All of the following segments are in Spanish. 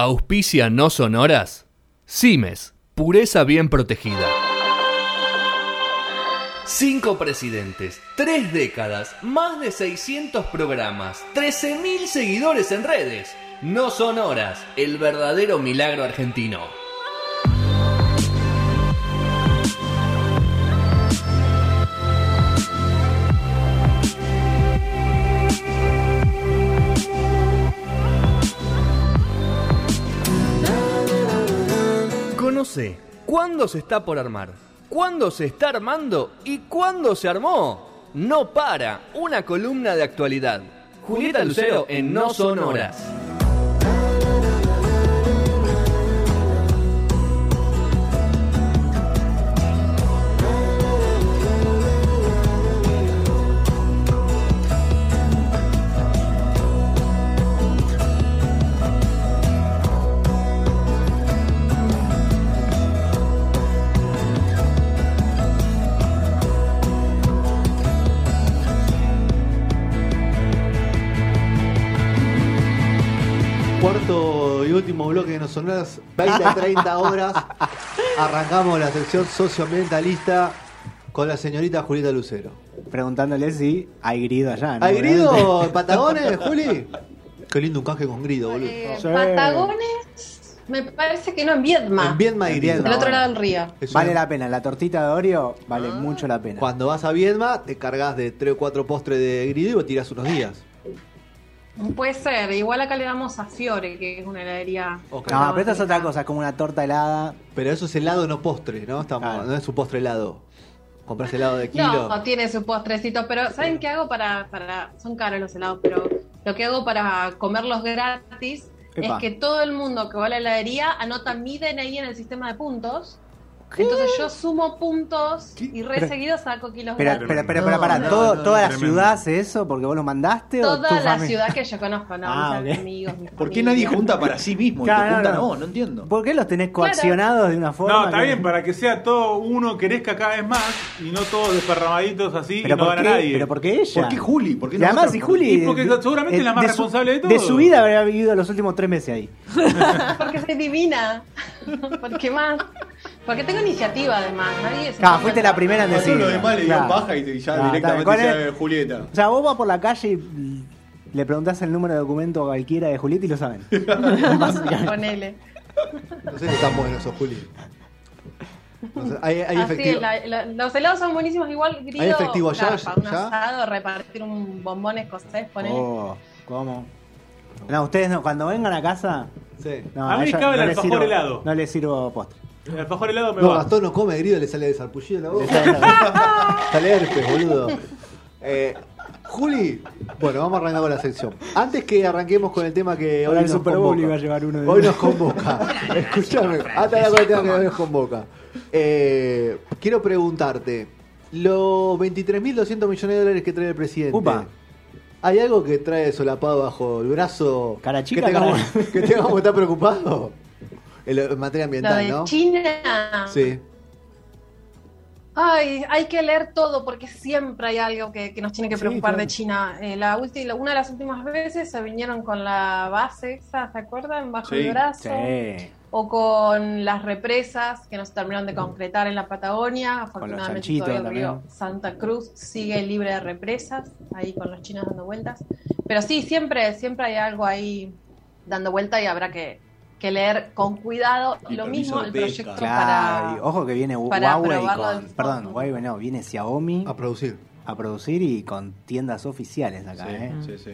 Auspicia no sonoras. Cimes, pureza bien protegida. Cinco presidentes, tres décadas, más de 600 programas, 13.000 seguidores en redes. No sonoras, el verdadero milagro argentino. Conoce cuándo se está por armar, cuándo se está armando y cuándo se armó. No para, una columna de actualidad. Julieta Lucero en No Son Horas. Sonoras, 20 a 30 horas. Arrancamos la sección socioambientalista con la señorita Julieta Lucero. Preguntándole si hay grido allá. ¿no? ¿Hay grido en Patagones, Juli? Qué lindo un canje con grido, boludo. Eh, Sí. Patagones, me parece que no en Viedma. En Viedma grido. Viedma. del otro lado del río. Vale la pena. La tortita de Oreo vale mucho la pena. Cuando vas a Viedma, te cargas de 3 o 4 postres de grido y tirás unos días. Puede ser, igual acá le damos a Fiore, que es una heladería. No, pero esto es otra cosa. Como una torta helada. Pero eso es helado, no postre, ¿no? Estamos, Claro. No es un postre helado. Compras helado de kilo. No, tiene su postrecito, pero ¿saben qué hago para, para... Son caros los helados, pero lo que hago para comerlos gratis Epa. es que todo el mundo que va a la heladería anota mi DNI en el sistema de puntos. Entonces yo sumo puntos y re Pero- seguido saco kilos Pero, gratis. pero, pero, No, pero pará, no, todo- no, ¿toda la tremendo. ciudad hace eso porque vos lo mandaste o tu Toda la familia? ciudad que yo conozco, ¿no? Ah, mis amigos, ¿Por qué nadie junta para sí mismo? Claro, y te junta no, no. no, no entiendo. ¿Por qué los tenés coaccionados de una forma? No, está que- bien, para que sea todo uno crezca cada vez más y no todos desparramaditos así Pero y no ¿por gana nadie. Pero ¿por qué ella? ¿Por qué Juli? ¿Por qué Y además, nosotros? si Juli. Y porque seguramente es la más responsable de De todo. su vida habría vivido los últimos tres meses ahí. Porque soy divina. Porque más. Porque tengo iniciativa además. Nadie se Claro, fuiste la primera en decir. los demás le dio Claro. paja y te- ya Claro, directamente de Julieta. O sea, vos vas por la calle y le preguntás el número de documento a cualquiera de Julieta y lo saben. Básicamente. Ponele. No sé si están buenos esos, Juli. No sé, hay, hay Así efectivo. es, la- la- los helados son buenísimos. Igual grido. ¿Hay efectivo ya? garpa, un ¿Ya? asado, repartir un bombón escocés, ponele. Oh, ¿cómo? No, ustedes no, cuando vengan a casa. Sí. No, A mí me cabe el les alfajor sirvo- helado. No les sirvo postre. El alfajor helado me No, va. Gastón no come grido, le sale de sarpullido la boca. Sale herpes, boludo. Eh, Juli, bueno, vamos a arrancar con la sección. Antes que arranquemos con el tema que hoy Ahora el nos Super Bowl convoca. iba a llevar uno de Hoy nos convoca. Escúchame, de hablar con el tema que hoy nos convoca. Eh, quiero preguntarte, los 23.200 millones de dólares que trae el presidente. Upa. ¿Hay algo que trae solapado bajo el brazo? Cara chica, que tengamos, cara- que tengamos que estar preocupados? En materia ambiental, de ¿no? China. Sí. Ay, hay que leer todo porque siempre hay algo que, que nos tiene que Sí, preocupar claro. de China. Eh, la última, una de las últimas veces se vinieron con la base esa, ¿se acuerdan? Bajo Sí, el brazo. Sí. O con las represas que no se terminaron de concretar en la Patagonia. Afortunadamente todavía el río. Santa Cruz sigue libre de represas, ahí con los chinos dando vueltas. Pero sí, siempre, siempre hay algo ahí dando vuelta y habrá que, que leer con cuidado. Y Lo mismo el proyecto Claro, y para... ojo que viene para Huawei con. Perdón. Huawei no, viene Xiaomi A producir. a producir y con tiendas oficiales acá, Sí, ¿eh? sí, sí.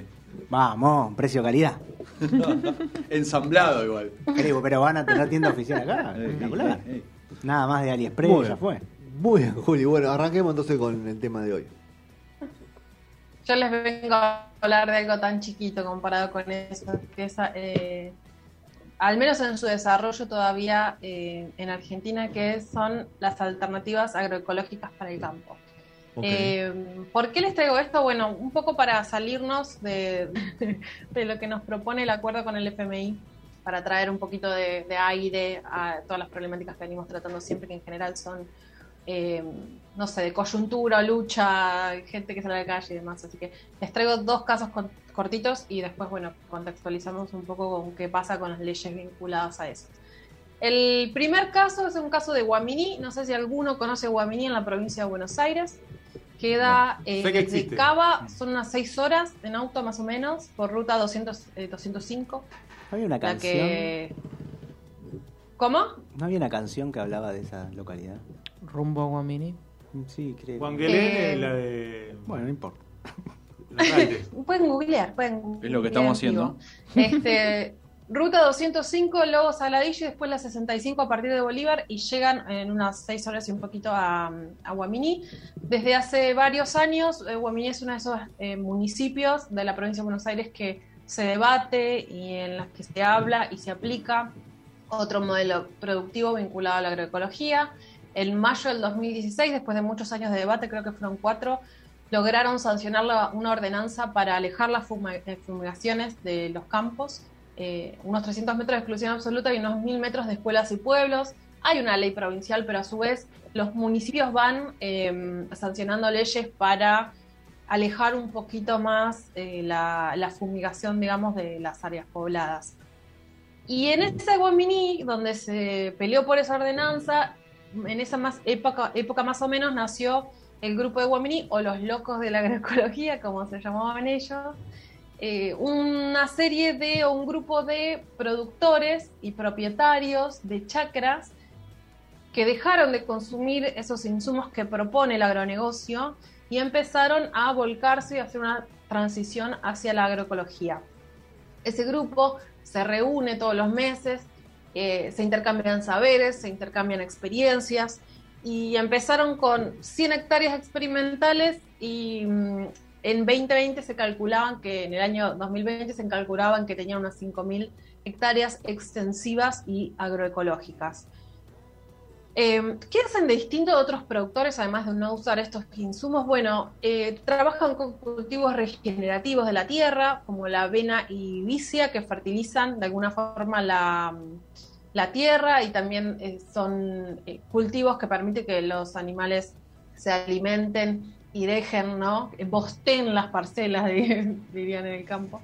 Vamos, precio-calidad. Ensamblado igual. Creo, pero van a tener tienda oficial acá. Espectacular. eh, eh. Nada más de AliExpress, Muy ya fue. Muy bien, Juli. Bueno, arranquemos entonces con el tema de hoy. Yo les vengo a hablar de algo tan chiquito comparado con eso, que es, eh, al menos en su desarrollo todavía eh, en Argentina, que son las alternativas agroecológicas para el campo. Eh, ¿Por qué les traigo esto? Bueno, un poco para salirnos de, de lo que nos propone el acuerdo con el FMI, para traer un poquito de, de aire a todas las problemáticas que venimos tratando siempre, que en general son, eh, no sé, de coyuntura, lucha, gente que sale a la calle y demás. Así que les traigo dos casos con- cortitos y después, bueno, contextualizamos un poco con qué pasa con las leyes vinculadas a eso. El primer caso es un caso de Guaminí, no sé si alguno conoce Guaminí en la provincia de Buenos Aires. Queda eh, que. Cava, son unas 6 horas en auto más o menos, por ruta 200, eh, 205. ¿No había una canción? que... ¿Cómo? ¿No había una canción que hablaba de esa localidad? Rumbo a Guamini. Sí, creo. Wangelé, Eh, la de. Bueno, no importa. Pueden googlear, pueden googlear Es lo que estamos en vivo. Este, ruta 205, luego Saladillo y después la 65 a partir de Bolívar y llegan en unas 6 horas y un poquito a, a Guaminí. Desde hace varios años, eh, Guaminí es uno de esos eh, municipios de la provincia de Buenos Aires que se debate y en los que se habla y se aplica otro modelo productivo vinculado a la agroecología. En mayo del 2016, después de muchos años de debate, creo que fueron cuatro, lograron sancionar una ordenanza para alejar las fumigaciones de los campos, eh, unos 300 metros de exclusión absoluta y unos 1000 metros de escuelas y pueblos. Hay una ley provincial, pero a su vez los municipios van eh, sancionando leyes para alejar un poquito más eh, la, fumigación, digamos, de las áreas pobladas. Y en ese Guaminí, donde se peleó por esa ordenanza, en esa época más o menos nació el grupo de Guaminí, o los locos de la agroecología, como se llamaban ellos, eh, una serie de, o un grupo de productores y propietarios de chacras que dejaron de consumir esos insumos que propone el agronegocio y empezaron a volcarse y hacer una transición hacia la agroecología. Ese grupo se reúne todos los meses, eh, se intercambian saberes, se intercambian experiencias y empezaron con 100 hectáreas experimentales y mm, en 2020 se calculaban que en el año 2020 se calculaban que tenían unas 5.000 hectáreas extensivas y agroecológicas. Eh, ¿Qué hacen de distinto de otros productores, además de no usar estos insumos? Bueno, eh, trabajan con cultivos regenerativos de la tierra, como la avena y vicia, que fertilizan de alguna forma la, la tierra y también eh, son eh, cultivos que permiten que los animales se alimenten y dejen, ¿no? Bosten las parcelas, dirían en el campo.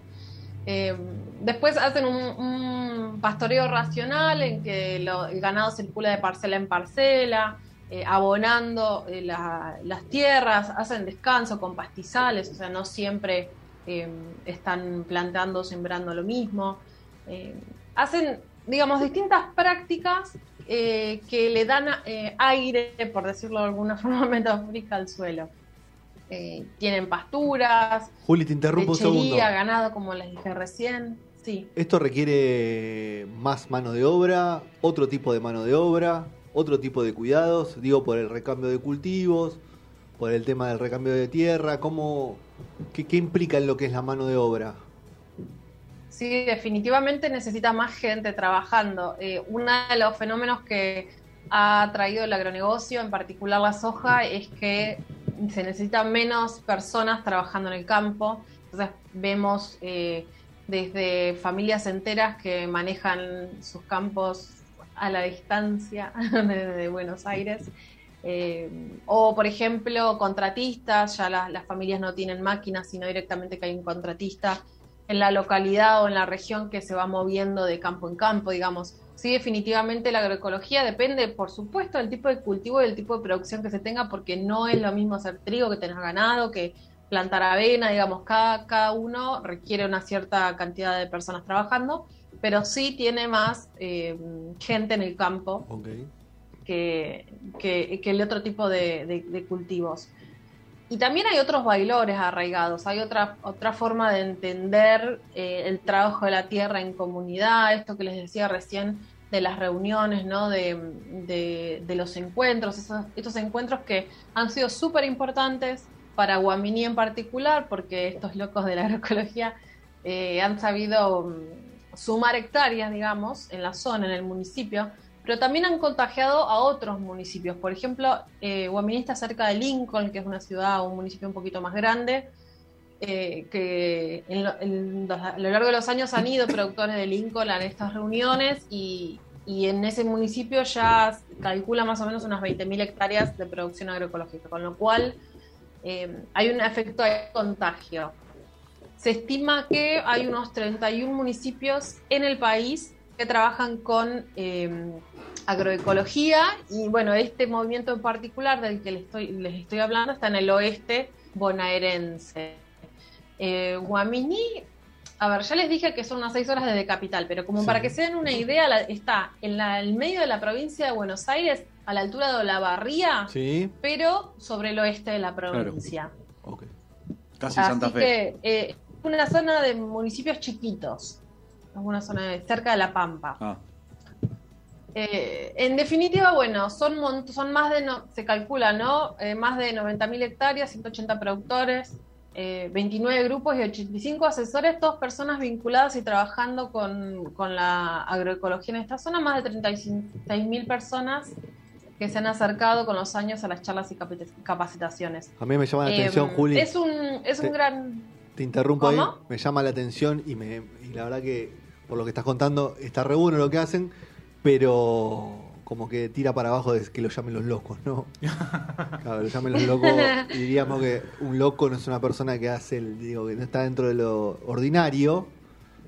Eh, después hacen un, pastoreo racional en que el ganado circula de parcela en parcela, eh, abonando eh, la, las tierras, hacen descanso con pastizales, o sea, no siempre eh, están plantando, sembrando lo mismo. Eh, hacen, digamos, distintas prácticas eh, que le dan aire, por decirlo de alguna forma metafórica, al suelo. Eh, tienen pasturas, Juli, te interrumpo un segundo. ganado, como les dije recién. Sí. ¿Esto requiere más mano de obra, otro tipo de mano de obra, otro tipo de cuidados? Digo, por el recambio de cultivos, por el tema del recambio de tierra, ¿cómo, qué, qué implica en lo que es la mano de obra? Sí, definitivamente necesita más gente trabajando. Eh, uno de los fenómenos que ha traído el agronegocio, en particular la soja, es que se necesitan menos personas trabajando en el campo. Entonces vemos eh, desde familias enteras que manejan sus campos a la distancia desde Buenos Aires. Eh, o, por ejemplo, contratistas, ya la, las familias no tienen máquinas, sino directamente que hay un contratista en la localidad o en la región que se va moviendo de campo en campo, digamos. Sí, definitivamente la agroecología depende, por supuesto, del tipo de cultivo y del tipo de producción que se tenga, porque no es lo mismo hacer trigo que tener ganado, que plantar avena, digamos, cada, cada uno requiere una cierta cantidad de personas trabajando, pero sí tiene más eh, gente en el campo Okay. que, que, que, el otro tipo de, de, de, cultivos. Y también hay otros bailores arraigados, hay otra, otra forma de entender eh, el trabajo de la tierra en comunidad, esto que les decía recién de las reuniones, ¿no? de, de, de los encuentros, esos, estos encuentros que han sido súper importantes para Guaminí en particular, porque estos locos de la agroecología eh, han sabido um, sumar hectáreas, digamos, en la zona, en el municipio, pero también han contagiado a otros municipios. Por ejemplo, eh, está cerca de Lincoln, que es una ciudad un municipio un poquito más grande, eh, que a lo largo de los años han ido productores de Lincoln a estas reuniones y, y en ese municipio ya calcula más o menos unas 20.000 hectáreas de producción agroecológica, con lo cual eh, hay un efecto de contagio. se estima que hay unos 31 municipios en el país que trabajan con eh, agroecología y bueno, este movimiento en particular del que les estoy, les estoy hablando está en el oeste bonaerense. Eh, Guaminí, a ver, ya les dije que son unas seis horas desde Capital, pero como Sí. para que se den una idea, la- está en la- el medio de la provincia de Buenos Aires, a la altura de Olavarría, Sí, pero sobre el oeste de la provincia. ok. Casi Santa Fe. que eh, una zona de municipios chiquitos, una zona de- cerca de La Pampa. Ah, Eh, en definitiva, bueno, son, son más de, no- se calcula, ¿no? Eh, más de 90.000 hectáreas, 180 productores, eh, 29 grupos y 85 asesores, todas personas vinculadas y trabajando con, con la agroecología en esta zona, más de 36.000 personas que se han acercado con los años a las charlas y capacitaciones. A mí me llama la Eh, atención, Juli. Es un, es un Te- gran... Te interrumpo ¿Cómo? ahí, me llama la atención y, me, y la verdad que por lo que estás contando está re bueno lo que hacen, pero como que tira para abajo de que lo llamen los locos, ¿no? Claro, lo llamen los locos y diríamos que un loco no es una persona que hace, el, digo, que no está dentro de lo ordinario,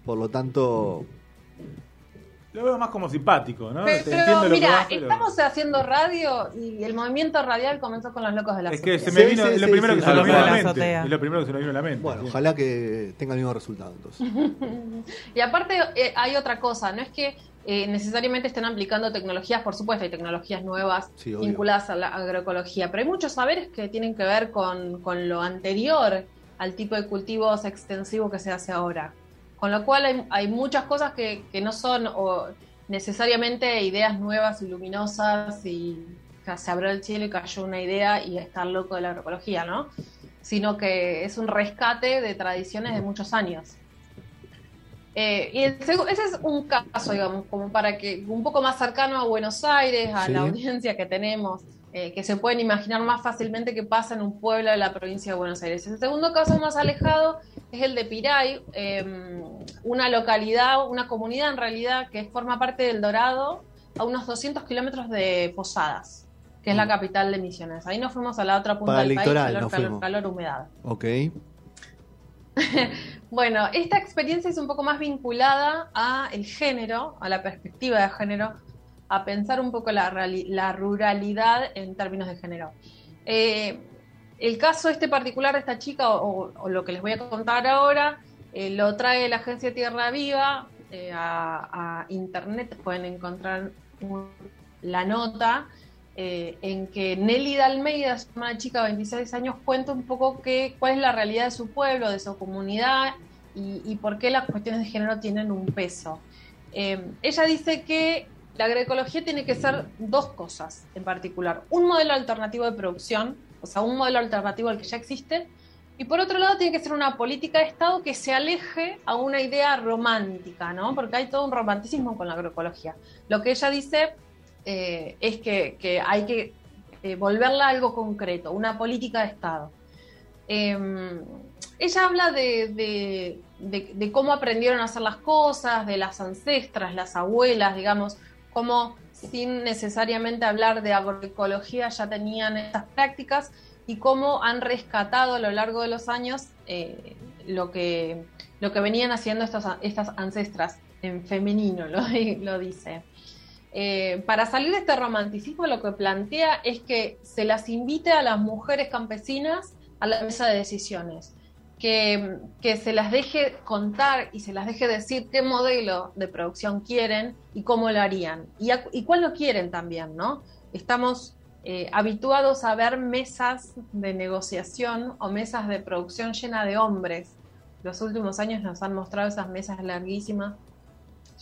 por lo tanto, Lo veo más como simpático, ¿no? Pero, que mira, pero- estamos haciendo radio y el movimiento radial comenzó con los locos de la Es que se me vino, sí, lo sí, primero que se me vino a la mente. azotea. Es lo primero que se me vino a la mente. bueno, sí. ojalá que tenga el mismo resultado entonces. Y aparte eh, hay otra cosa, no es que eh, necesariamente estén aplicando tecnologías, por supuesto hay tecnologías nuevas Sí, vinculadas a la agroecología, pero hay muchos saberes que tienen que ver con, con lo anterior al tipo de cultivos extensivo que se hace ahora. Con lo cual hay, hay muchas cosas que, que no son o necesariamente ideas nuevas y luminosas y se abrió el cielo y cayó una idea y está loco de la agroecología, ¿no? Sino que es un rescate de tradiciones de muchos años. Eh, y el ese es un caso, digamos, como para que un poco más cercano a Buenos Aires, a Sí. la audiencia que tenemos, eh, que se pueden imaginar más fácilmente que pasa en un pueblo de la provincia de Buenos Aires. El segundo caso más alejado es el de Piray, eh, una localidad, una comunidad en realidad que forma parte del Dorado, a unos 200 kilómetros de Posadas, que es la capital de Misiones. Ahí nos fuimos a la otra punta Mm. Para el del país, litoral calor, calor, calor, humedad. Ok, Bueno, esta experiencia es un poco más vinculada a el género, a la perspectiva de género, a pensar un poco la, ruralidad en términos de género. Eh, el caso este particular de esta chica, o, o lo que les voy a contar ahora, eh, lo trae la agencia Tierra Viva eh, a, internet, pueden encontrar la nota eh, en que Nelly Dalmeida, una chica de 26 años, cuenta un poco que, cuál es la realidad de su pueblo, de su comunidad y, y por qué las cuestiones de género tienen un peso. Eh, ella dice que la agroecología tiene que ser dos cosas en particular. Un modelo alternativo de producción, o sea, un modelo alternativo al que ya existe, y por otro lado tiene que ser una política de Estado que se aleje a una idea romántica, ¿no? Porque hay todo un romanticismo con la agroecología. Lo que ella dice eh, es que, hay que eh, volverla a algo concreto, una política de Estado. Eh, ella habla de, de- cómo aprendieron a hacer las cosas, de las ancestras, las abuelas, digamos, cómo sin necesariamente hablar de agroecología ya tenían estas prácticas y cómo han rescatado a lo largo de los años eh, lo, que, lo que venían haciendo estas, estas ancestras, en femenino lo dice. Eh, para salir de este romanticismo lo que plantea es que se las invite a las mujeres campesinas a la mesa de decisiones, que, que se las deje contar y se las deje decir qué modelo de producción quieren y cómo lo harían, y, cuál lo quieren también, ¿no? Estamos eh, habituados a ver mesas de negociación o mesas de producción llena de hombres. Los últimos años nos han mostrado esas mesas larguísimas,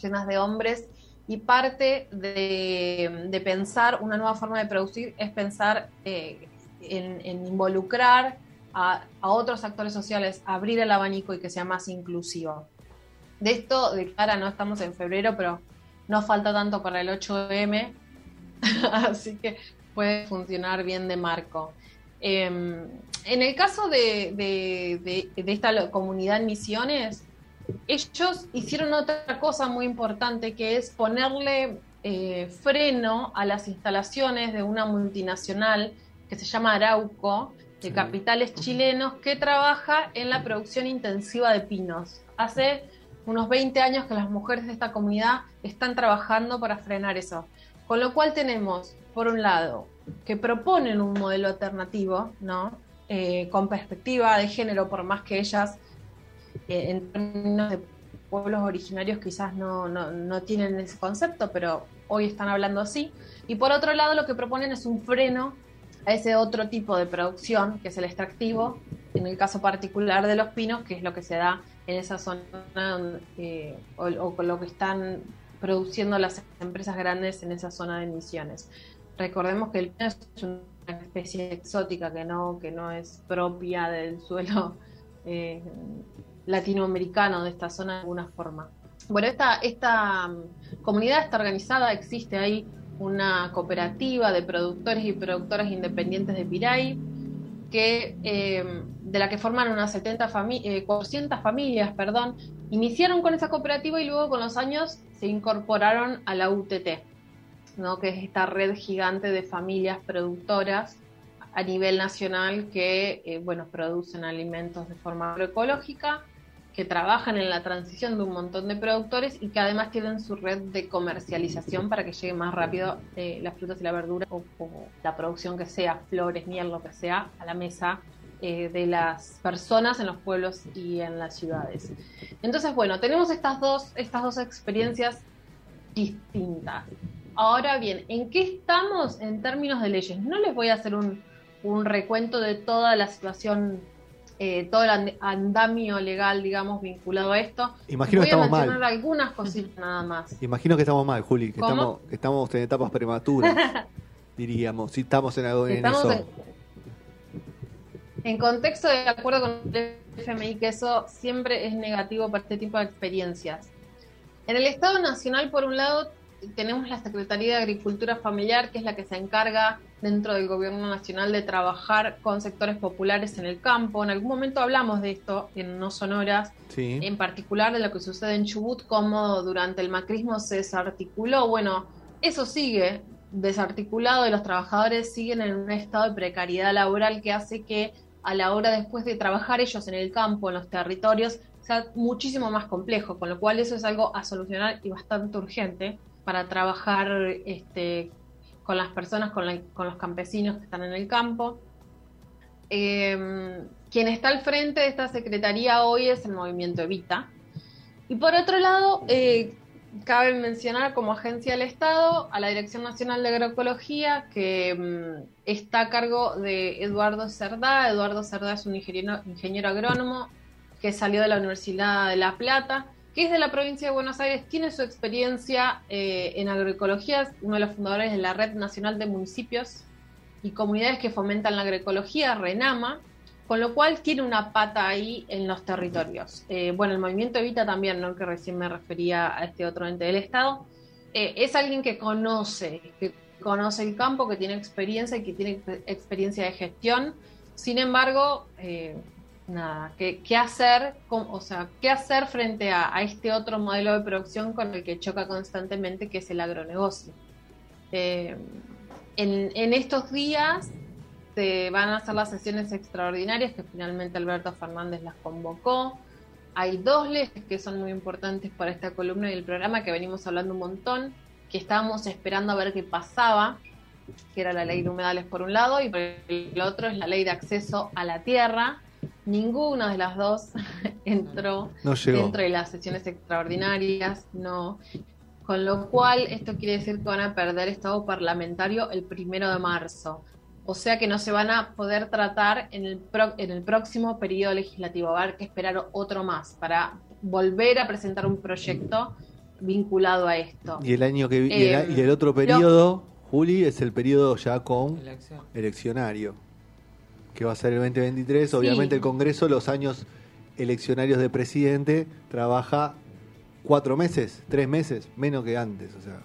llenas de hombres, y parte de, pensar una nueva forma de producir es pensar eh, en, involucrar a, otros actores sociales, abrir el abanico y que sea más inclusivo. De esto, de cara, no estamos en febrero, pero no falta tanto para el 8M, así que puede funcionar bien de marco. Eh, en el caso de, de- de- esta comunidad en Misiones, ellos hicieron otra cosa muy importante que es ponerle eh, freno a las instalaciones de una multinacional que se llama Arauco, de capitales chilenos que trabaja en la producción intensiva de pinos. Hace unos 20 años que las mujeres de esta comunidad están trabajando para frenar eso. Con lo cual tenemos, por un lado, que proponen un modelo alternativo, ¿no? Eh, con perspectiva de género, por más que ellas, en términos de pueblos originarios, quizás no, no, no tienen ese concepto, pero hoy están hablando así. Y por otro lado, lo que proponen es un freno a ese otro tipo de producción, que es el extractivo, en el caso particular de los pinos, que es lo que se da en esa zona eh, o, con lo que están produciendo las empresas grandes en esa zona de emisiones. Recordemos que el pino es una especie exótica que no, que no es propia del suelo eh, latinoamericano de esta zona de alguna forma. Bueno, esta, mm, comunidad está organizada, existe ahí una cooperativa de productores y productoras independientes de Piray, que, eh, de la que forman unas 70 familias, 400 familias, perdón, iniciaron con esa cooperativa y luego con los años se incorporaron a la UTT, ¿no? que es esta red gigante de familias productoras a nivel nacional que eh, bueno, producen alimentos de forma agroecológica que trabajan en la transición de un montón de productores y que además tienen su red de comercialización para que llegue más rápido eh, las frutas y la verdura o, la producción que sea, flores, miel, lo que sea, a la mesa eh, de las personas en los pueblos y en las ciudades. Entonces, bueno, tenemos estas dos, estas dos experiencias distintas. Ahora bien, ¿en qué estamos en términos de leyes? No les voy a hacer un, un recuento de toda la situación eh, todo el andamio legal, digamos, vinculado a esto. Imagino Voy que a estamos mencionar mal. algunas cositas nada más. Imagino que estamos mal, Juli, que estamos, que estamos en etapas prematuras, diríamos, si estamos en algo en Estamos eso. en, en contexto de acuerdo con el FMI que eso siempre es negativo para este tipo de experiencias. En el Estado Nacional, por un lado, tenemos la Secretaría de Agricultura Familiar, que es la que se encarga dentro del Gobierno Nacional de trabajar con sectores populares en el campo. En algún momento hablamos de esto en No Sonoras, Sí. en particular de lo que sucede en Chubut, cómo durante el macrismo se desarticuló. Bueno, eso sigue desarticulado y los trabajadores siguen en un estado de precariedad laboral que hace que a la hora después de trabajar ellos en el campo, en los territorios, sea muchísimo más complejo, con lo cual eso es algo a solucionar y bastante urgente para trabajar este, con las personas, con, los campesinos que están en el campo. Eh, quien está al frente de esta secretaría hoy es el movimiento Evita. Y por otro lado, eh, cabe mencionar como agencia del Estado a la Dirección Nacional de Agroecología, que mm, está a cargo de Eduardo Cerdá. Eduardo Cerdá es un ingeniero agrónomo que salió de la Universidad de La Plata, que es de la provincia de Buenos Aires, tiene su experiencia eh, en agroecología, uno de los fundadores de la Red Nacional de Municipios y Comunidades que Fomentan la Agroecología, RENAMA, con lo cual tiene una pata ahí en los territorios. Eh, bueno, el movimiento Evita también, ¿no? que recién me refería a este otro ente del Estado, eh, es alguien que conoce, que conoce el campo, que tiene experiencia y que tiene ex- experiencia de gestión. Sin embargo, nada, ¿qué, qué hacer? o sea, ¿qué hacer frente a, a este otro modelo de producción con el que choca constantemente, que es el agronegocio? Eh, en, en estos días se van a hacer las sesiones extraordinarias que finalmente Alberto Fernández las convocó. Hay dos leyes que son muy importantes para esta columna y el programa que venimos hablando un montón, que estábamos esperando a ver qué pasaba, que era la ley de humedales por un lado y por el otro es la ley de acceso a la tierra. Ninguna de las dos entró No dentro de las sesiones extraordinarias, no. Con lo cual, esto quiere decir que van a perder estado parlamentario el primero de marzo. O sea que no se van a poder tratar en el, pro- en el próximo periodo legislativo. Va a haber que esperar otro más para volver a presentar un proyecto vinculado a esto. Y el año que y, el, Eh, y el otro periodo, Juli, es el periodo ya con Elección. eleccionario, que va a ser el 2023. Sí. Obviamente el Congreso, los años eleccionarios de presidente, trabaja cuatro meses, tres meses, menos que antes. O sea,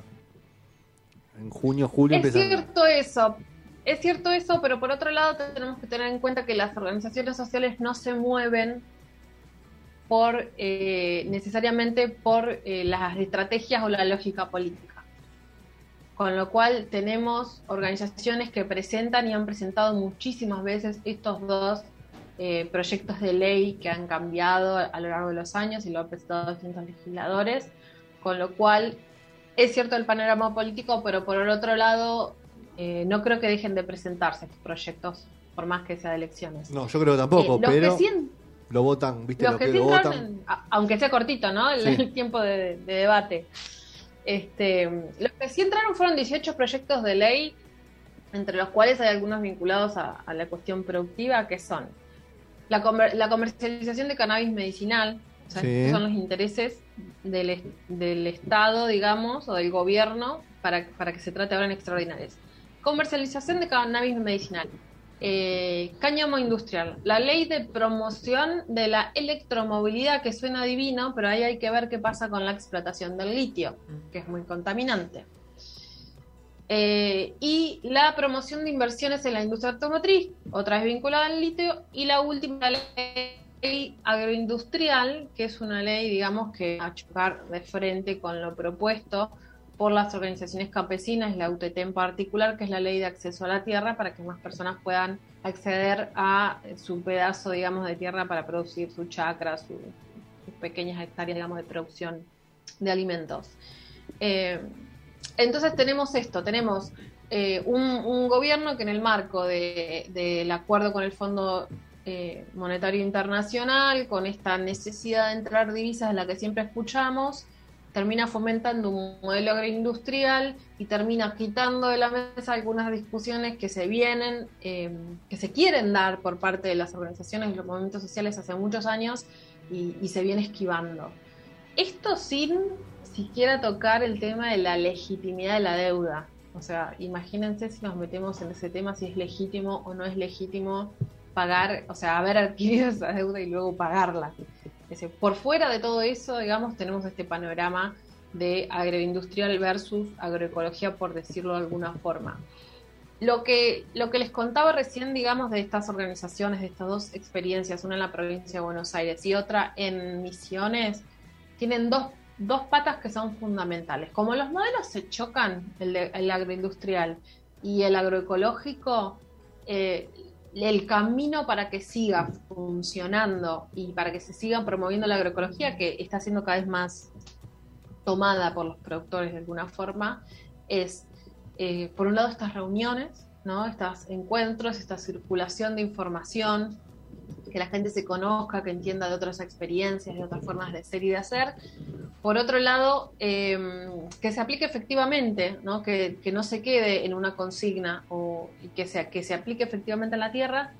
en junio, julio Es cierto eso, es cierto eso, pero por otro lado tenemos que tener en cuenta que las organizaciones sociales no se mueven por eh, necesariamente por eh, las estrategias o la lógica política. Con lo cual tenemos organizaciones que presentan y han presentado muchísimas veces estos dos eh, proyectos de ley que han cambiado a lo largo de los años y lo han presentado distintos legisladores, con lo cual es cierto el panorama político, pero por el otro lado eh, no creo que dejen de presentarse estos proyectos por más que sea de elecciones. No, yo creo que tampoco, Eh, los pero que sí en- lo votan, ¿viste? los Lo que que sí lo entraron votan. aunque sea cortito, ¿no? El, Sí. el tiempo de, de debate. Este, los que sí entraron fueron 18 proyectos de ley, entre los cuales hay algunos vinculados a, a la cuestión productiva, que son la, comer- la comercialización de cannabis medicinal, o sea, Sí. estos son los intereses del, del Estado, digamos, o del gobierno, para, para que se trate ahora en extraordinarias. Comercialización de cannabis medicinal. Eh, cáñamo industrial. La ley de promoción de la electromovilidad, que suena divino, pero ahí hay que ver qué pasa con la explotación del litio, que es muy contaminante. Eh, y la promoción de inversiones en la industria automotriz, otra vez vinculada al litio, y la última la ley agroindustrial, que es una ley, digamos, que a chocar de frente con lo propuesto por las organizaciones campesinas, la UTT en particular, que es la ley de acceso a la tierra, para que más personas puedan acceder a su pedazo, digamos, de tierra para producir su chacra, su- sus pequeñas hectáreas, digamos, de producción de alimentos. Eh, entonces tenemos esto, tenemos eh, un, gobierno que en el marco de- del acuerdo con el Fondo eh, Monetario Internacional, con esta necesidad de entrar divisas de la que siempre escuchamos, termina fomentando un modelo agroindustrial y termina quitando de la mesa algunas discusiones que se vienen, eh, que se quieren dar por parte de las organizaciones y los movimientos sociales hace muchos años y, y se viene esquivando. Esto sin siquiera tocar el tema de la legitimidad de la deuda. O sea, imagínense si nos metemos en ese tema, si es legítimo o no es legítimo pagar, o sea, haber adquirido esa deuda y luego pagarla. Por fuera de todo eso, digamos, tenemos este panorama de agroindustrial versus agroecología, por decirlo de alguna forma. Lo que, lo que les contaba recién, digamos, de estas organizaciones, de estas dos experiencias, una en la provincia de Buenos Aires y otra en Misiones, tienen dos, dos patas que son fundamentales. Como los modelos se chocan, el, de- el agroindustrial y el agroecológico, eh, el camino para que siga funcionando y para que se siga promoviendo la agroecología, que está siendo cada vez más tomada por los productores de alguna forma, es, eh, por un lado, estas reuniones, ¿no? estos encuentros, esta circulación de información, que la gente se conozca, que entienda de otras experiencias, de otras formas de ser y de hacer. Por otro lado, eh, que se aplique efectivamente, ¿no? Que, que no se quede en una consigna o que, se, que se aplique efectivamente en la tierra,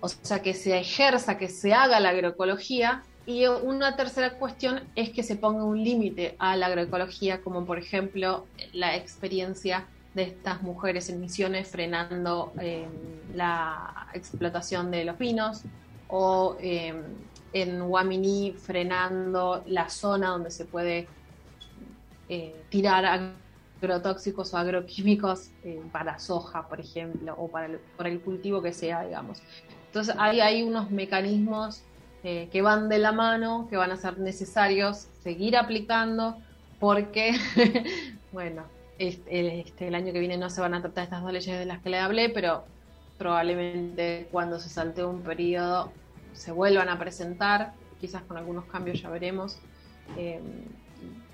o sea, que se ejerza, que se haga la agroecología. Y una tercera cuestión es que se ponga un límite a la agroecología, como por ejemplo la experiencia de estas mujeres en misiones frenando eh, la explotación de los vinos o eh, en Guaminí frenando la zona donde se puede eh, tirar agrotóxicos o agroquímicos eh, para soja, por ejemplo, o para el, cultivo que sea, digamos. Entonces hay, hay unos mecanismos eh, que van de la mano, que van a ser necesarios seguir aplicando, porque, bueno, este, este, el año que viene no se van a tratar estas dos leyes de las que le hablé, pero probablemente cuando se salte un periodo se vuelvan a presentar, quizás con algunos cambios ya veremos, eh,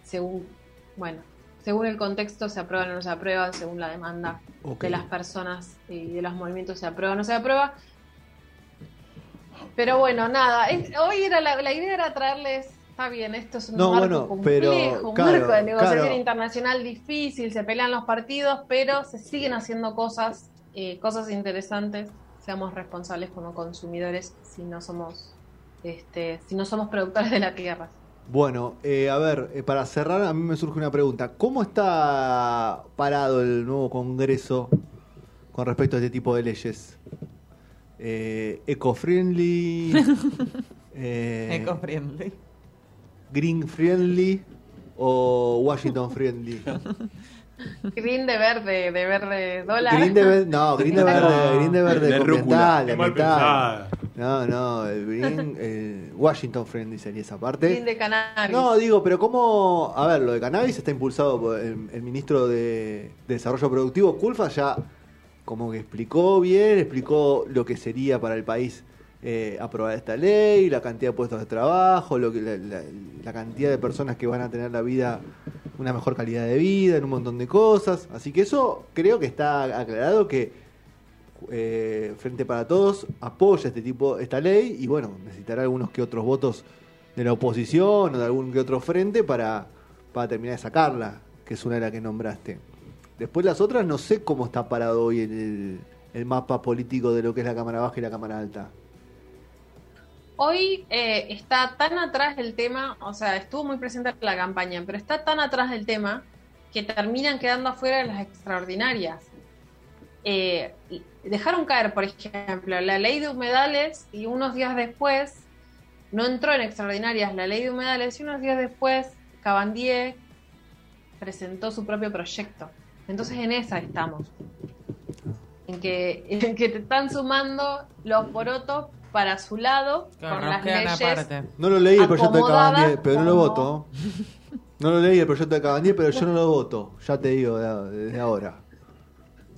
según, bueno, según el contexto se aprueban o no se aprueban, según la demanda de las personas y de los movimientos se aprueba o no se aprueba. Pero bueno, nada, es- hoy era la, la idea era traerles, está bien, esto es un No, marco bueno, complejo, pero, un claro, marco de negociación claro. internacional difícil, se pelean los partidos, pero se siguen haciendo cosas, eh, cosas interesantes, seamos responsables como consumidores si no somos, este, si no somos productores de la tierra. Bueno, eh, a ver, eh, para cerrar, a mí me surge una pregunta. ¿Cómo está parado el nuevo Congreso con respecto a este tipo de leyes? Eh, ¿Eco-friendly? eh, Eco-friendly. ¿Green-friendly? ¿O Washington-friendly? Green de verde, de verde dólar. Green de verde, no, green de verde, green de verde, De con mal ambiental. pensada. No, no, el bien, eh, Washington Friendly sería esa parte. Fin de cannabis. No, digo, pero ¿cómo? A ver, lo de cannabis está impulsado por el, el ministro de, de Desarrollo Productivo, Culfa, ya como que explicó bien, explicó lo que sería para el país eh, aprobar esta ley, la cantidad de puestos de trabajo, lo que, la, la- la cantidad de personas que van a tener la vida, una mejor calidad de vida, en un montón de cosas. Así que eso creo que está aclarado que eh, Frente para Todos apoya este tipo, esta ley y bueno, necesitará algunos que otros votos de la oposición o de algún que otro frente para, para terminar de sacarla, que es una de las que nombraste. Después las otras no sé cómo está parado hoy el, el mapa político de lo que es la Cámara Baja y la Cámara Alta. Hoy eh, está tan atrás del tema, o sea, estuvo muy presente en la campaña, pero está tan atrás del tema que terminan quedando afuera de las extraordinarias. Eh, dejaron caer, por ejemplo, la ley de humedales y unos días después no entró en extraordinarias la ley de humedales y unos días después Cabandier presentó su propio proyecto. Entonces en esa estamos. En que, en que te están sumando los porotos para su lado Claro, con nos las leyes aparte. No lo leí el proyecto de Cabandier, pero no lo voto. No lo leí el proyecto de Cabandier, pero yo no lo voto. Ya te digo de- desde ahora.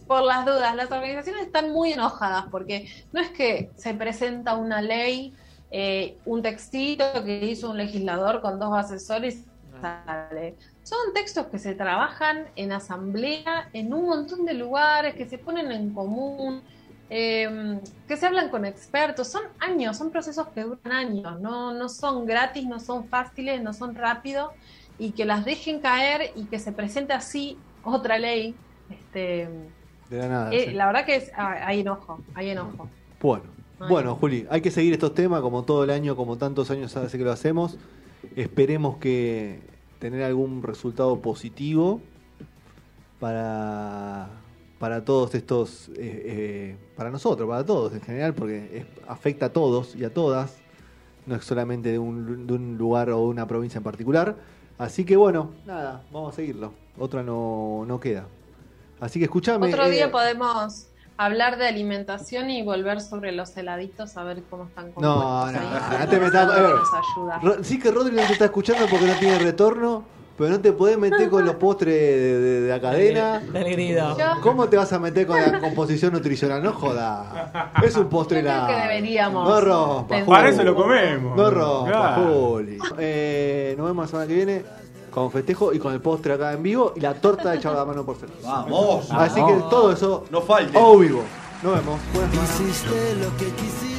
por las dudas. Las organizaciones están muy enojadas porque no es que se presenta una ley, eh, un textito que hizo un legislador con dos asesores y sale. Son textos que se trabajan en asamblea, en un montón de lugares, que se ponen en común, eh, que se hablan con expertos. Son años, son procesos que duran años, no, no son gratis, no son fáciles, no son rápidos, y que las dejen caer y que se presente así otra ley. Este, De la nada. eh, sí. la verdad que es, ah, hay enojo, hay enojo. Bueno, Ay. bueno, Juli, hay que seguir estos temas como todo el año, como tantos años hace que lo hacemos. Esperemos que tener algún resultado positivo para, para todos estos, eh, eh, para nosotros, para todos en general, porque es- afecta a todos y a todas, no es solamente de un, de un lugar o una provincia en particular. Así que bueno, nada, vamos a seguirlo. Otra no, no queda. Así que escúchame. Otro eh, día podemos hablar de alimentación y volver sobre los heladitos a ver cómo están No, compuestos no, ahí. no te metas- Sí que Rodri no te está escuchando porque no tiene retorno, pero no te podés meter con los postres de, de- de la cadena. Del grido. Yo- ¿Cómo te vas a meter con la composición nutricional? No joda. Es un postre Yo creo helado. que deberíamos No rompa, pensar. Para Juli. eso lo comemos. No rompa, Claro. Juli. Eh, nos vemos la semana que viene con festejo y con el postre acá en vivo y la torta hecha a la mano por celos. Vamos. Así que todo eso No falte. a vivo. Nos vemos. Buenas. Hiciste lo que quisiste.